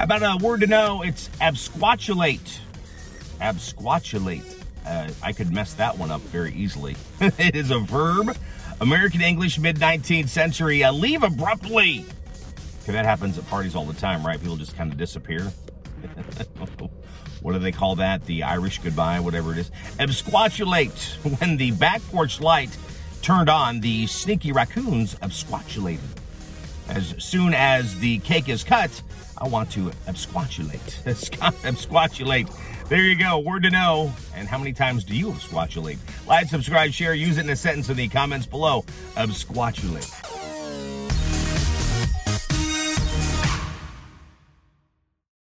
About a word to know? It's absquatulate. Absquatulate. Uh, I could mess that one up very easily. it is a verb. American English, mid 19th century. Uh, leave abruptly. Okay, that happens at parties all the time, right? People just kind of disappear. what do they call that? The Irish goodbye, whatever it is. Absquatulate. When the back porch light turned on, the sneaky raccoons absquatulated. As soon as the cake is cut, I want to absquatulate. absquatulate. There you go. Word to know. And how many times do you absquatulate? Like, subscribe, share, use it in a sentence in the comments below. Absquatulate.